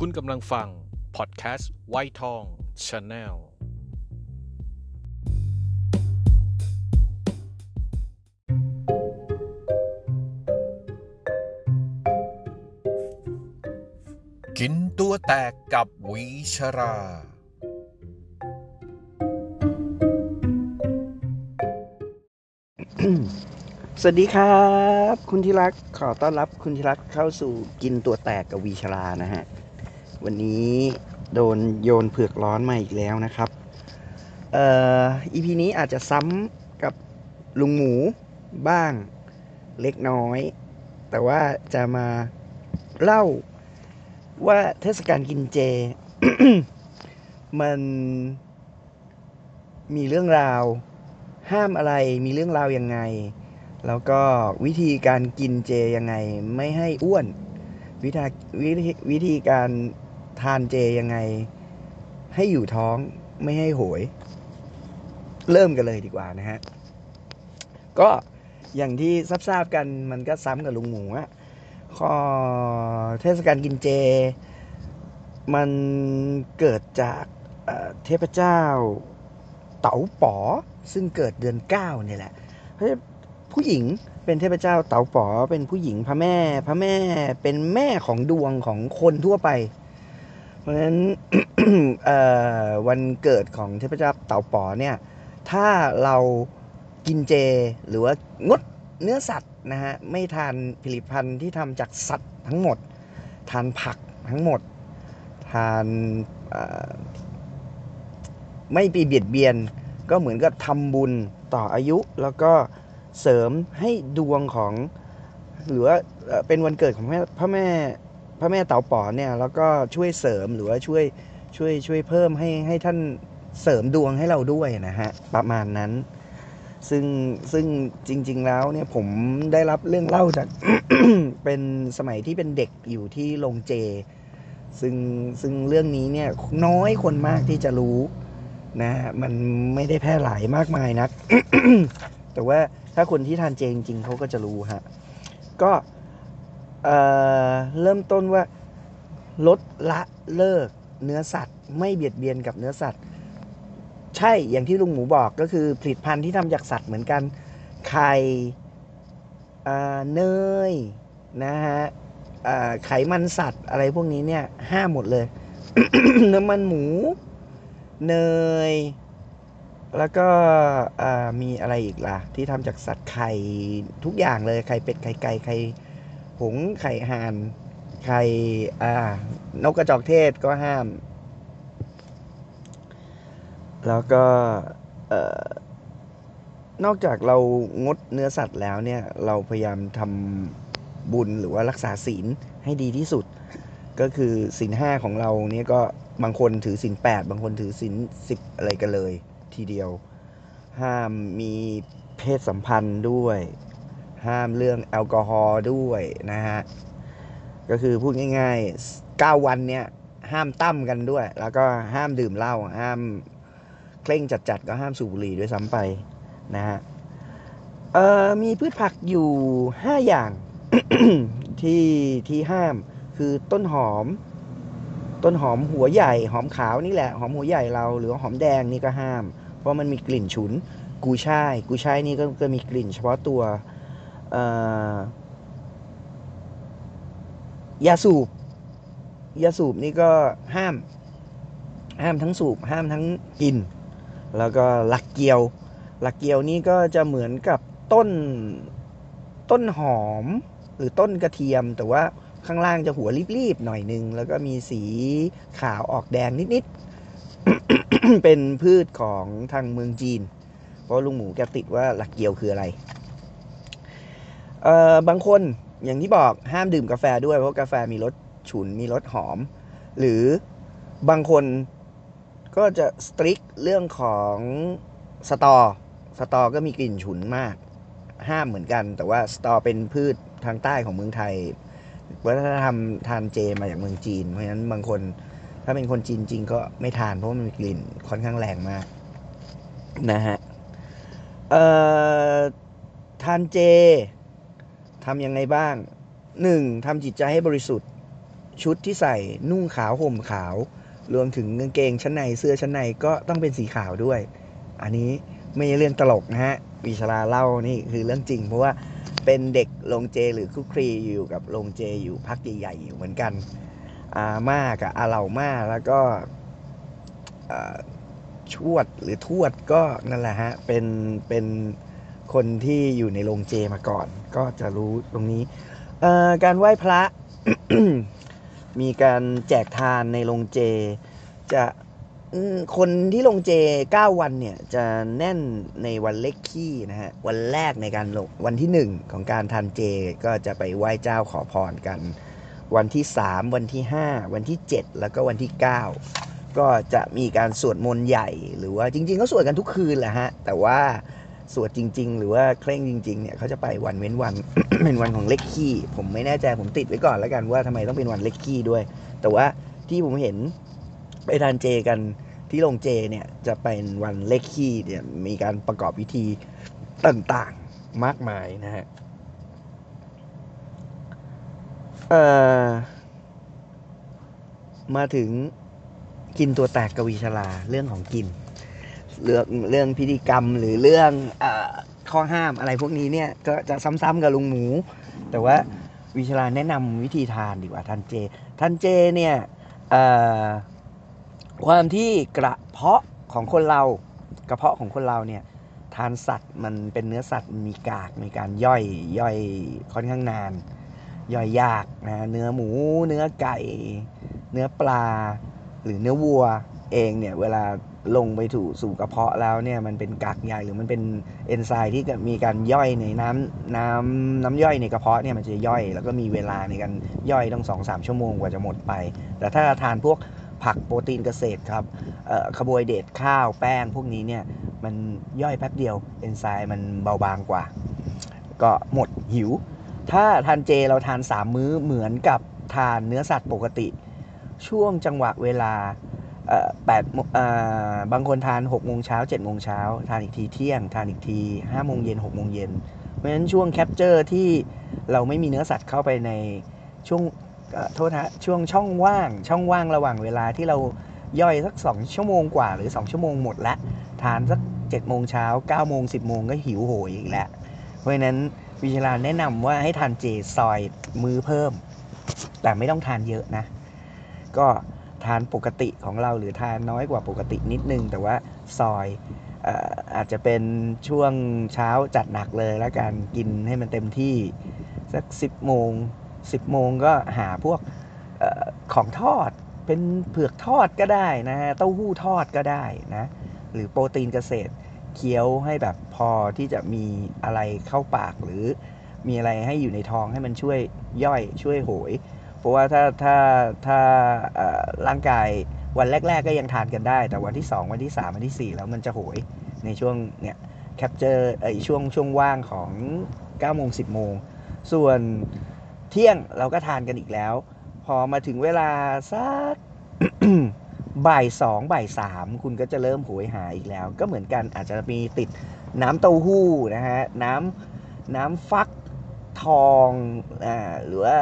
คุณกำลังฟัง พอดแคสต์วัยทอง Channel กินตัวแตกกับวิชรา สวัสดีครับ คุณที่รักขอต้อนรับคุณที่รักเข้าสู่กินตัวแตกกับวีชรานะฮะ วันนี้โดนโยนเผือกร้อนมาอีกแล้วนะครับ เอ่ออีพีนี้อาจจะซ้ำกับลุงหมูบ้างเล็กน้อย แต่ว่าจะมาเล่าว่าเทศกาลกินเจ มันมีเรื่องราว ห้ามอะไรมีเรื่องราวยังไง แล้วก็วิธีการกินเจยังไงไม่ให้อ้วน วิธีวิธีวิธีการ ทานเจยังไง ให้อยู่ท้องไม่ให้โหย เริ่มกันเลยดีกว่านะฮะ ก็อย่างที่ทราบกันมันก็ซ้ำกับลุงหมูอะข้อเทศกาลกินเจ มันเกิดจากเทพเจ้าเต๋าป๋อซึ่งเกิดเดือนเก้าเนี่ยแหละเพราผู้หญิงเป็นเทพเจ้าเต๋าป๋อเป็นผู้หญิงพระแม่ พระแม่เป็นแม่ของดวงของคนทั่วไป ราะฉะนั้นวันเกิดของเทพเจ้าเต๋าป๋อเนี่ย ถ้าเรากินเจหรือว่างดเนื้อสัตว์นะฮะไม่ทานผลิตภัณฑ์ที่ทำจากสัตว์ทั้งหมด ทานผักทั้งหมด ทานไม่ไปเบียดเบียน ก็เหมือนกับทำบุญต่ออายุแล้วก็เสริมให้ดวงของ หรือว่าเป็นวันเกิดของพระแม่ พระแม่เต่าป๋อเนี่ยแล้วก็ช่วยเสริมหรือว่าช่วยช่วยช่วยเพิ่มให้ให้ท่านเสริมดวงให้เราด้วยนะฮะประมาณนั้น ซึ่งซึ่งจริง ๆ แล้วเนี่ยผมได้รับเรื่องเล่าจากเป็นสมัยที่เป็นเด็กอยู่ที่โรงเจ ซึ่งซึ่งเรื่องนี้เนี่ยน้อยคนมากที่จะรู้นะฮะมันไม่ได้แพร่หลายมากมายนัก แต่ว่าถ้าคนที่ทานเจจริงๆเขาก็จะรู้ฮะก็ เเริ่มต้นว่าลดละเลิกเนื้อสัตว์ ไม่เบียดเบียนกับเนื้อสัตว์ ใช่อย่างที่ลุงหมูบอกก็คือผลิตภัณฑ์ที่ทำจากสัตว์เหมือนกันไข่เนยนะฮะไขมันสัตว์อะไรพวกนี้เนี่ยห้าหมดเลย น้ำมันหมู เนย แล้วก็มีอะไรอีกล่ะ ที่ทำจากสัตว์ไข่ทุกอย่างเลยไข่เป็ดไข่ไก่ไข่ หงไข่ห่านไข่อ่านกกระจอกเทศก็ห้าม แล้วก็เอ่อนอกจากเรางดเนื้อสัตว์แล้วเนี่ย เราพยายามทำบุญหรือว่ารักษาศีลให้ดีที่สุด ก็คือศีลห้าของเราเนี่ยก็บางคนถือศีลแปดบางคนถือศีลสิบอะไรกันเลย ทีเดียว ห้ามมีเพศสัมพันธ์ด้วย ห้ามเรื่องแอลกอฮอล์ด้วยนะฮะ ก็คือพูดง่ายๆ 9 วันเนี่ยห้ามตั้มกันด้วย แล้วก็ห้ามดื่มเหล้าห้ามเคร่งจัดๆ ก็ห้ามสูบบุหรี่ด้วยซ้ำไปนะฮะเอ่อมีพืชผักอยู่ 5 อย่างที่ที่ห้ามคือต้นหอม ต้นหอมหัวใหญ่ หอมขาวนี่แหละ หอมหัวใหญ่เรา หรือหอมแดงนี่ก็ห้าม เพราะมันมีกลิ่นฉุน กูช่าย กูช่ายนี่ก็ก็มีกลิ่นเฉพาะตัว ยาสูบ ยาสูบนี่ก็ห้าม ห้ามทั้งสูบ ห้ามทั้งกิน แล้วก็หลักเกียว หลักเกียวนี่ก็จะเหมือนกับต้นต้นหอมหรือต้นกระเทียม แต่ว่าข้างล่างจะหัวรีบๆหน่อยนึง แล้วก็มีสีขาวออกแดงนิดๆ เป็นพืชของทางเมืองจีน เพราะลุงหมูแกติดว่าหลักเกียวคืออะไร เอ่อบางคนอย่างที่บอกห้ามดื่มกาแฟด้วยเพราะกาแฟมีรสฉุนมีรสหอม หรือบางคนก็จะสตริกเรื่องของสตอ สตอก็มีกลิ่นฉุนมาก ห้ามเหมือนกัน แต่ว่าสตอเป็นพืชทางใต้ของเมืองไทยวัฒนธรรมทานเจมาจากเมืองจีน เพราะฉะนั้นบางคนถ้าเป็นคนจีนจริงก็ไม่ทานเพราะมันมีกลิ่นค่อนข้างแรงมากนะฮะเอ่อทานเจ ทำยังไงบ้างหนึ่งทำจิตใจให้บริสุทธิ์ ชุดที่ใส่นุ่งขาวห่มขาว รวมถึงกางเกงชั้นในเสื้อชั้นในก็ต้องเป็นสีขาวด้วย อันนี้ไม่ใช่เรื่องตลกนะฮะวิชาราเล่านี่คือเรื่องจริง เพราะว่าเป็นเด็กโรงเจหรือคุกคลีอยู่กับโรงเจอยู่พักใหญ่ๆอยู่เหมือนกันอาม่ากับอาเหล่าม่าแล้วก็ชวดหรือทวดก็นั่นแหละฮะเป็นเป็น คนที่อยู่ในโรงเจมาก่อน ก็จะรู้ตรงนี้ การไหว้พระ มีการแจกทานในโรงเจ จะคนที่ลงเจ 9 วันเนี่ย จะแน่นในวันเล็กขี้นะฮะ วันแรกในการลงวันที่ 1 ของการทานเจก็จะไปไหว้เจ้าขอพรกัน วันที่ 3 วันที่ 5 วันที่ 7 แล้วก็วันที่ 9 ก็จะมีการสวดมนต์ใหญ่ หรือว่าจริงๆก็สวดกันทุกคืนแหละฮะ แต่ว่า สวดจริง ๆ หรือว่าเคร่งจริง ๆ เนี่ยเขาจะไปวันเว้นวัน เป็นวันของเล็กขี้ผมไม่แน่ใจผมติดไว้ก่อนแล้วกันว่าทำไมต้องเป็นวันเล็กขี้ด้วย แต่ว่าที่ผมเห็นไปทานเจกันที่โรงเจเนี่ยจะเป็นวันเล็กขี้เนี่ยมีการประกอบพิธีต่างๆมากมายนะฮะมาถึงกินตัวแตกกวีชลาเรื่องของกิน เรื่องเรื่องพิธีกรรมหรือเรื่องอข้อห้ามอะไรพวกนี้เนี่ยก็จะซ้ำๆกับลุงหมู แต่ว่าวิชลาแนะนำวิธีทานดีกว่าท่านเจท่านเจเนี่ยความที่กระเพาะของคนเรากระเพาะของคนเราเนี่ยทานสัตว์มันเป็นเนื้อสัตว์มีกากมีการย่อยย่อยค่อนข้างนาน ย่อยยากนะเนื้อหมู เนื้อไก่ เนื้อปลา หรือเนื้อวัวเองเนี่ยเวลา ลงไปถูสู่กระเพาะแล้วเนี่ยมันเป็นกากใยหรือมันเป็นเอนไซม์ที่มีการย่อยในน้ำน้ำน้ำย่อยในกระเพาะเนี่ยมันจะย่อย แล้วก็มีเวลาในการย่อยต้องสองสามชั่วโมงกว่าจะหมดไป แต่ถ้าทานพวกผักโปรตีนเกษตรครับคาร์โบไฮเดรตข้าวแป้งพวกนี้เนี่ยมันย่อยแป๊บเดียวเอนไซม์มันเบาบางกว่า ก็หมดหิว ถ้าทานเจเราทาน 3 มื้อเหมือนกับทานเนื้อสัตว์ปกติ ช่วงจังหวะเวลา แปดเออบางคนทาน6โมงเช้า7โมงเช้าทานอีกทีเที่ยง ทานอีกที5โมงเย็น6โมงเย็นเพราะฉะนั้นช่วงแคปเจอร์ที่เราไม่มีเนื้อสัตว์เข้าไปในช่วงโทษฮะช่วงช่องว่าง ช่องว่างระหว่างเวลาที่เราย่อยสัก 2 ชั่วโมงกว่าหรือ 2 ชั่วโมงหมดละทานสัก7โมงเช้า9โมง10โมงก็หิวโหยอีกแล้ว เพราะฉะนั้นวิชาลาแนะนำว่าให้ทานเจซอยมือเพิ่ม แต่ไม่ต้องทานเยอะนะ ก็ ทานปกติของเราหรือทานน้อยกว่าปกตินิดนึง แต่ว่าซอยอาจจะเป็นช่วงเช้าจัดหนักเลยแล้วกันกินให้มันเต็มที่ สัก 10 โมง 10 โมงก็หาพวกอของทอดเป็นเผือกทอดก็ได้นะเต้าหู้ทอดก็ได้นะหรือโปรตีนเกษตรเคี้ยวให้แบบพอที่จะมีอะไรเข้าปากหรือมีอะไรให้อยู่ในท้องให้มันช่วยย่อยช่วยโหย ราะว่าถ้าถ้าถ้าร่างกายวันแรก ๆ ก็ยังทานกันได้ แต่วันที่ 2 วันที่ 3 วันที่ 4 แล้วมันจะโหยในช่วงเนี่ยแคปเจอร์ไอช่วงช่วงว่างของ9โมง10 โมง ส่วนเที่ยงเราก็ทานกันอีกแล้ว พอมาถึงเวลาสักบ่ายสองบ่ายสามคุณก็จะเริ่มโหยหาอีกแล้ว ก็เหมือนกันอาจจะมีติดน้ำเต้าหู้นะฮะน้ำน้ำฟักทองอ่าหรือว่า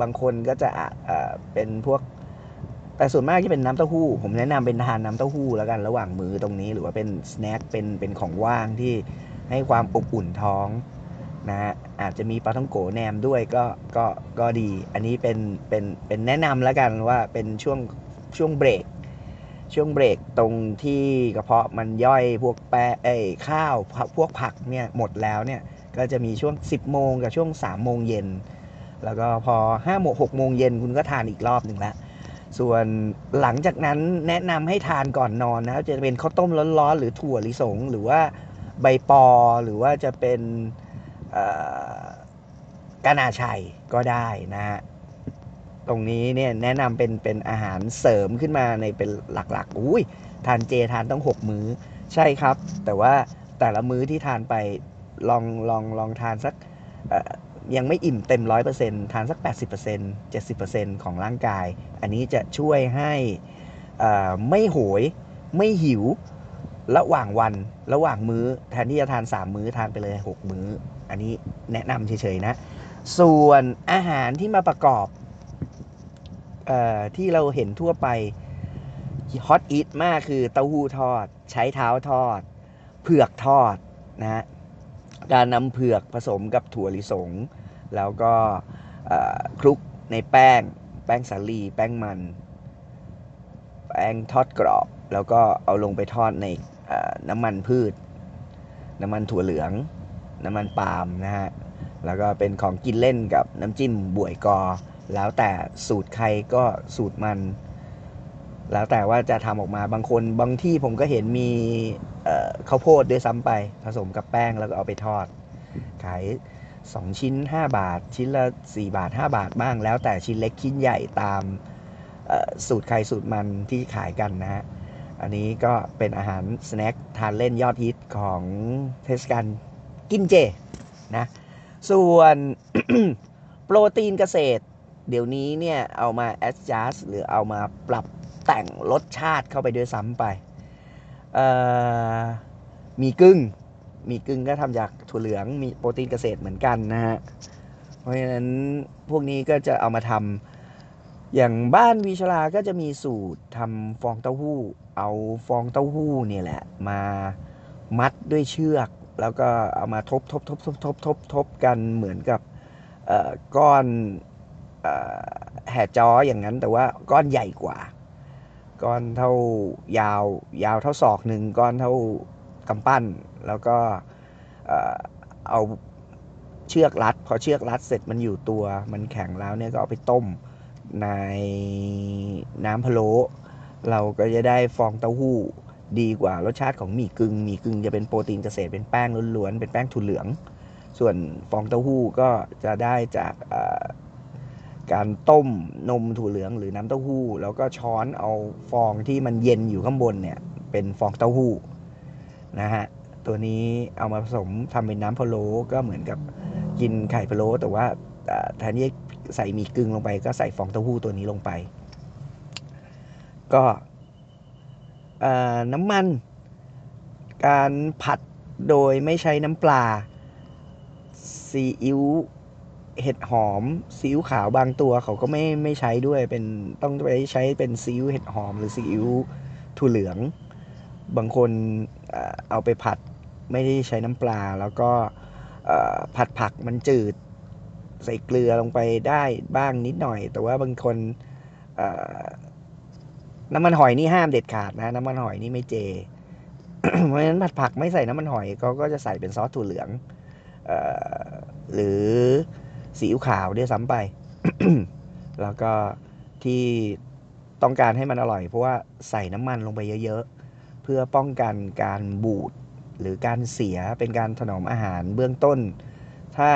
บางคนก็จะเป็นพวกแต่ส่วนมากที่เป็นน้ำเต้าหู้ ผมแนะนำเป็นทานน้ำเต้าหู้แล้วกันระหว่างมือตรงนี้ หรือว่าเป็นสแน็คเป็นเป็นของว่างที่ให้ความอบอุ่นท้องนะฮะอาจจะมีปลาท่องโกแนมด้วยก็ก็ก็ดี อันนี้เป็นเป็นเป็นแนะนำแล้วกันว่าเป็นช่วงช่วงเบรก ช่วงเบรกตรงที่กระเพาะมันย่อยพวกแป้ไอ้ข้าวพวกผักเนี่ยหมดแล้วเนี่ยก็จะมีช่วง 10โมงกับช่วง3โมงเย็น แล้วก็พอ5โมง6โมงเย็นคุณก็ทานอีกรอบหนึ่งละส่วนหลังจากนั้นแนะนำให้ทานก่อนนอนนะครับจะเป็นข้าวต้มร้อนๆ หรือถั่วลิสง หรือว่าใบปอ หรือว่าจะเป็นกานาชัยก็ได้นะฮะตรงนี้เนี่ยแนะนำเป็นเป็นอาหารเสริมขึ้นมาในเป็นหลักๆอุ้ยทานเจทานต้อง 6 มื้อใช่ครับ แต่ว่าแต่ละมื้อที่ทานไปลองลองลองทานสัก ยังไม่อิ่มเต็ม 100%ทานสัก 80% 70%ของร่างกาย อันนี้จะช่วยให้อ่อไม่โหย ไม่หิว ระหว่างวัน ระหว่างมื้อ แทนที่จะทาน 3 มื้อทานไปเลย 6 มื้อ อันนี้แนะนำเฉยๆนะ ส่วนอาหารที่มาประกอบเอ่อที่เราเห็นทั่วไปฮอตอิทมากคือเต้าหู้ทอด ใช้เท้าทอด เผือกทอดนะฮะการนำเผือกผสมกับถั่วลิสง แล้วก็คลุกในแป้ง แป้งสาลี แป้งมัน แป้งทอดกรอบ แล้วก็เอาลงไปทอดในน้ำมันพืช น้ำมันถั่วเหลือง น้ำมันปาล์มนะฮะ แล้วก็เป็นของกินเล่นกับน้ำจิ้มบวยกอ แล้วแต่สูตรใครก็สูตรมัน แล้วแต่ว่าจะทำออกมาบางคนบางที่ผมก็เห็นมีข้าวโพดด้วยซ้ำไป ผสมกับแป้งแล้วก็เอาไปทอด ขาย 2 ชิ้น 5 บาท ชิ้นละ 4 บาท 5 บาทบ้าง แล้วแต่ชิ้นเล็กชิ้นใหญ่ตามสูตรใครสูตรมันที่ขายกันนะฮะ อันนี้ก็เป็นอาหารสแน็คทานเล่นยอดฮิตของเทศกาลกินเจนะ ส่วนโปรตีนเกษตร เดี๋ยวนี้เนี่ยเอามา adjust หรือเอามาปรับแต่งรสชาติเข้าไปด้วยซ้ำไป มีกึ้ง มีกึ้งก็ทำจากถั่วเหลืองมีโปรตีนเกษตรเหมือนกันนะฮะเพราะฉะนั้นพวกนี้ก็จะเอามาทำอย่างบ้านวีชลาก็จะมีสูตรทำฟองเต้าหู้ เอาฟองเต้าหู้เนี่ยแหละ มามัดด้วยเชือก แล้วก็เอามาทบทบทบทบทบทบทบกันเหมือนกับก้อนอแห่จ้ออย่างนั้นแต่ว่าก้อนใหญ่กว่า ก้อนเท่ายาวยาวเท่าศอกหนึ่งก้อนเท่า กำปั้น แล้วก็เอาเชือกรัด พอเชือกรัดเสร็จมันอยู่ตัวมันแข็งแล้วเนี่ยก็เอาไปต้มในน้ำพะโล้เราก็จะได้ฟองเต้าหู้ดีกว่ารสชาติของหมี่กึ่งหมี่กึ่งจะเป็นโปรตีนเกษตรเป็นแป้งล้วนๆเป็นแป้งถั่วเหลือง ส่วนฟองเต้าหู้ก็จะได้จากการต้มนมถั่วเหลืองหรือน้ำเต้าหู้ แล้วก็ช้อนเอาฟองที่มันเย็นอยู่ข้างบนเนี่ยเป็นฟองเต้าหู้ นะฮะตัวนี้เอามาผสมทำเป็นน้ำพะโล้ก็เหมือนกับกินไข่พะโล้แต่ว่าเอ่อแทนที่ใส่หมี่กึ่งลงไป ก็ใส่ฟองเต้าหู้ตัวนี้ลงไป ก็น้ำมัน การผัดโดยไม่ใช้น้ำปลาซีอิ๊วเห็ดหอมซีอิ๊วขาวบางตัวเขาก็ไม่ไม่ใช้ด้วยเป็นต้องไปใช้เป็นซีอิ๊วเห็ดหอมหรือซีอิ๊วถั่วเหลือง บางคน เอาไปผัดไม่ได้ใช้น้ำปลา แล้วก็ผัดผักมันจืด ใส่เกลือลงไปได้บ้างนิดหน่อย แต่ว่าบางคนน้ำมันหอยนี่ห้ามเด็ดขาดนะ น้ำมันหอยนี่ไม่เจ เพราะฉะนั้นผัดผักไม่ใส่น้ำมันหอยเขาก็จะใส่เป็นซอสถั่วเหลืองอหรือซีอิ๊วขาวด้วยซ้ำไป แล้วก็ที่ต้องการให้มันอร่อย เพราะว่าใส่น้ำมันลงไปเยอะๆ พื่อป้องกันการบูดหรือการเสียเป็นการถนอมอาหารเบื้องต้น ถ้า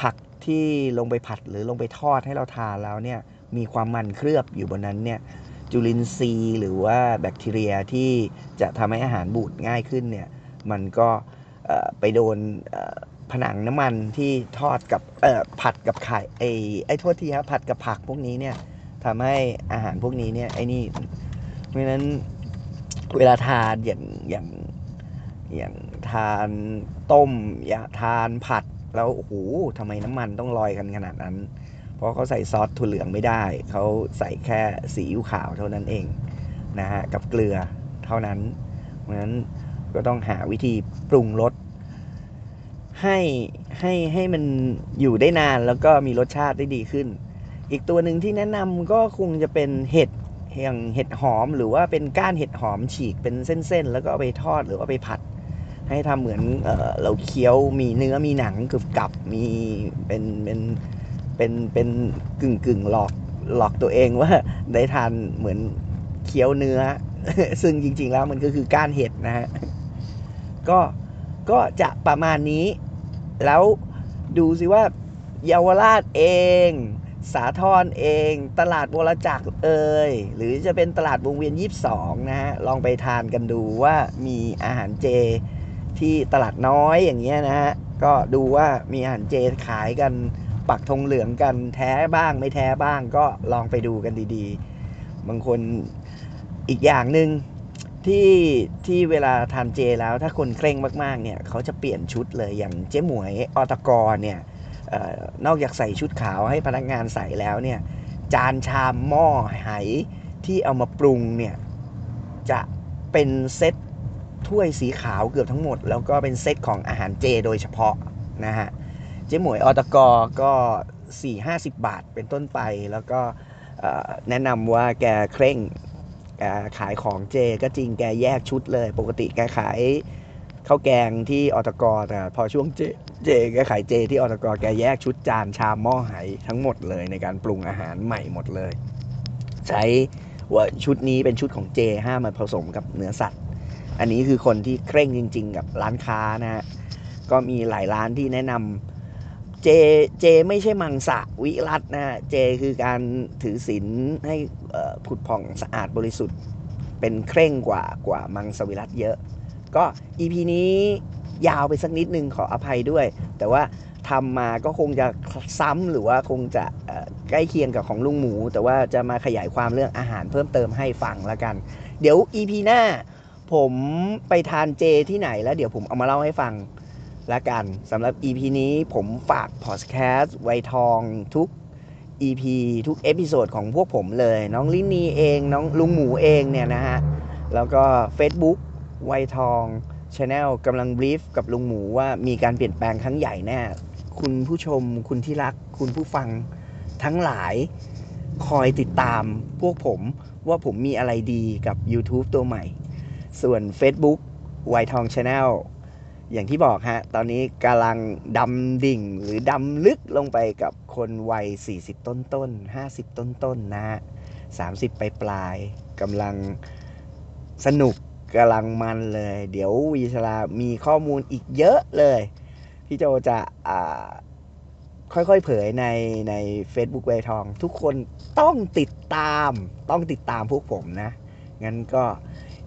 ผักที่ลงไปผัดหรือลงไปทอดให้เราทานแล้วเนี่ยมีความมันเคลือบอยู่บนนั้นเนี่ยจุลินทรีย์หรือว่าแบคทีเรียที่จะทำให้อาหารบูดง่ายขึ้นเนี่ยมันก็ไปโดนผนังน้ำมันที่ทอดกับผัดกับไข่ไอ้ไอ้โทษทีครับผัดกับผักพวกนี้เนี่ยทำให้อาหารพวกนี้เนี่ยไอ้นี่เพราะฉะนั้น เวลาทานอย่างอย่างอย่างทานต้มอย่าทานผัดแล้วโอ้โหทำไมน้ำมันต้องลอยกันขนาดนั้น เพราะเขาใส่ซอสถั่วเหลืองไม่ได้ เขาใส่แค่ซีอิ๊วขาวเท่านั้นเองนะฮะกับเกลือเท่านั้นเพราะฉะนั้นก็ต้องหาวิธีปรุงรสให้ให้ให้มันอยู่ได้นานแล้วก็มีรสชาติได้ดีขึ้น อีกตัวหนึ่งที่แนะนำก็คงจะเป็นเห็ด อย่างเห็ดหอมหรือว่าเป็นก้านเห็ดหอมฉีกเป็นเส้นๆ แล้วก็ไปทอดหรือว่าไปผัด ให้ทำเหมือนเออเราเคี้ยวมีเนื้อมีหนังกึบกับมีเป็นเป็นเป็นเป็นกึ่งกึ่งหลอกหลอกตัวเองว่าได้ทานเหมือนเคี้ยวเนื้อ ซึ่งจริง ๆ แล้วมันก็คือก้านเห็ดนะฮะก็ก็จะประมาณนี้ แล้วดูสิว่าเยาวราชเอง สาทรเอง ตลาดวรจักรเอ่ยหรือจะเป็นตลาดวงเวียน 22 นะฮะ ลองไปทานกันดูว่ามีอาหารเจที่ตลาดน้อยอย่างเงี้ยนะฮะ ก็ดูว่ามีอาหารเจขายกันปักธงเหลืองกันแท้บ้างไม่แท้บ้างก็ลองไปดูกันดีๆ บางคนอีกอย่างหนึ่งที่ที่เวลาทานเจแล้วถ้าคนเคร่งมากๆเนี่ยเขาจะเปลี่ยนชุดเลยอย่างเจ๊หมวยอตกรเนี่ย นอกจากใส่ชุดขาวให้พนักงานใส่แล้วเนี่ยจานชามหม้อไหที่เอามาปรุงเนี่ยจะเป็นเซตถ้วยสีขาวเกือบทั้งหมด แล้วก็เป็นเซตของอาหารเจโดยเฉพาะนะฮะเจ๊หมวยอตกก็ 4-50 บาทเป็นต้นไปแล้วก็แนะนำว่าแกเคร่งขายของเจก็จริงแกแยกชุดเลย ปกติแกขาย ข้าวแกงที่อตกแต่พอช่วงเจเจแกขายเจ ที่อตกแกแยกชุดจานชามหม้อไหทั้งหมดเลยในการปรุงอาหารใหม่หมดเลย ใช้ว่าชุดนี้เป็นชุดของเจห้ามาผสมกับเนื้อสัตว์ อันนี้คือคนที่เคร่งจริง ๆ กับร้านค้านะฮะก็มีหลายร้านที่แนะนำเจเจไม่ใช่มังสะวิรัตนะฮะเจคือการถือศีลให้ผุดผ่องสะอาดบริสุทธิ์ เป็นเคร่งกว่ากว่ามังสวิรัตเยอะ ก็อีพีนี้ยาวไปสักนิดนึงขออภัยด้วย แต่ว่าทำมาก็คงจะซ้ำหรือว่าคงจะใกล้เคียงกับของลุงหมู แต่ว่าจะมาขยายความเรื่องอาหารเพิ่มเติมให้ฟังแล้วกัน เดี๋ยว EP หน้า ผมไปทานเจที่ไหนแล้วเดี๋ยวผมเอามาเล่าให้ฟังแล้วกันสำหรับ EP นี้ผมฝากพอดแคสต์วัยทองทุก EP ทุก episode ของพวกผมเลย น้องลินนีเอง น้องลุงหมูเองเนี่ยนะฮะ แล้วก็ Facebook วัยทอง Channel กำลัง brief กับลุงหมูว่ามีการเปลี่ยนแปลงครั้งใหญ่แน่ คุณผู้ชม คุณที่รัก คุณผู้ฟังทั้งหลายคอยติดตามพวกผมว่าผมมีอะไรดีกับ YouTube ตัวใหม่ ส่วน Facebook วัยทอง Channel อย่างที่บอกฮะ ตอนนี้กำลังดำดิ่งหรือดำลึกลงไปกับคนวัย 40 ต้นต้น50 ต้นต้นนะฮะ30 ปลายปลายกำลังสนุก กำลังมันเลย เดี๋ยววีชลามีข้อมูลอีกเยอะเลยพี่โจจะค่อยๆเผยในใน Facebook เวทอง ทุกคนต้องติดตามต้องติดตามพวกผมนะ งั้นก็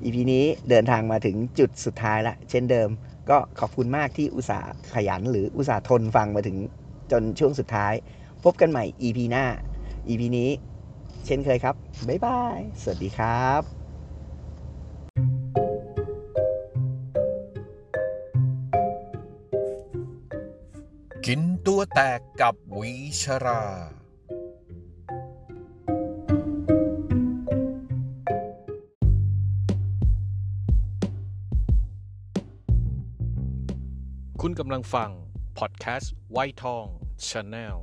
อีพีนี้เดินทางมาถึงจุดสุดท้ายละ เช่นเดิม ก็ขอบคุณมากที่อุตส่าห์ขยันหรืออุตส่าห์ทนฟังมาถึงจนช่วงสุดท้าย พบกันใหม่ EP หน้า EP นี้เช่นเคยครับ บ๊ายบาย สวัสดีครับ ตัวแตกกับวิชรา คุณกำลังฟัง พอดแคสต์วัยทอง Channel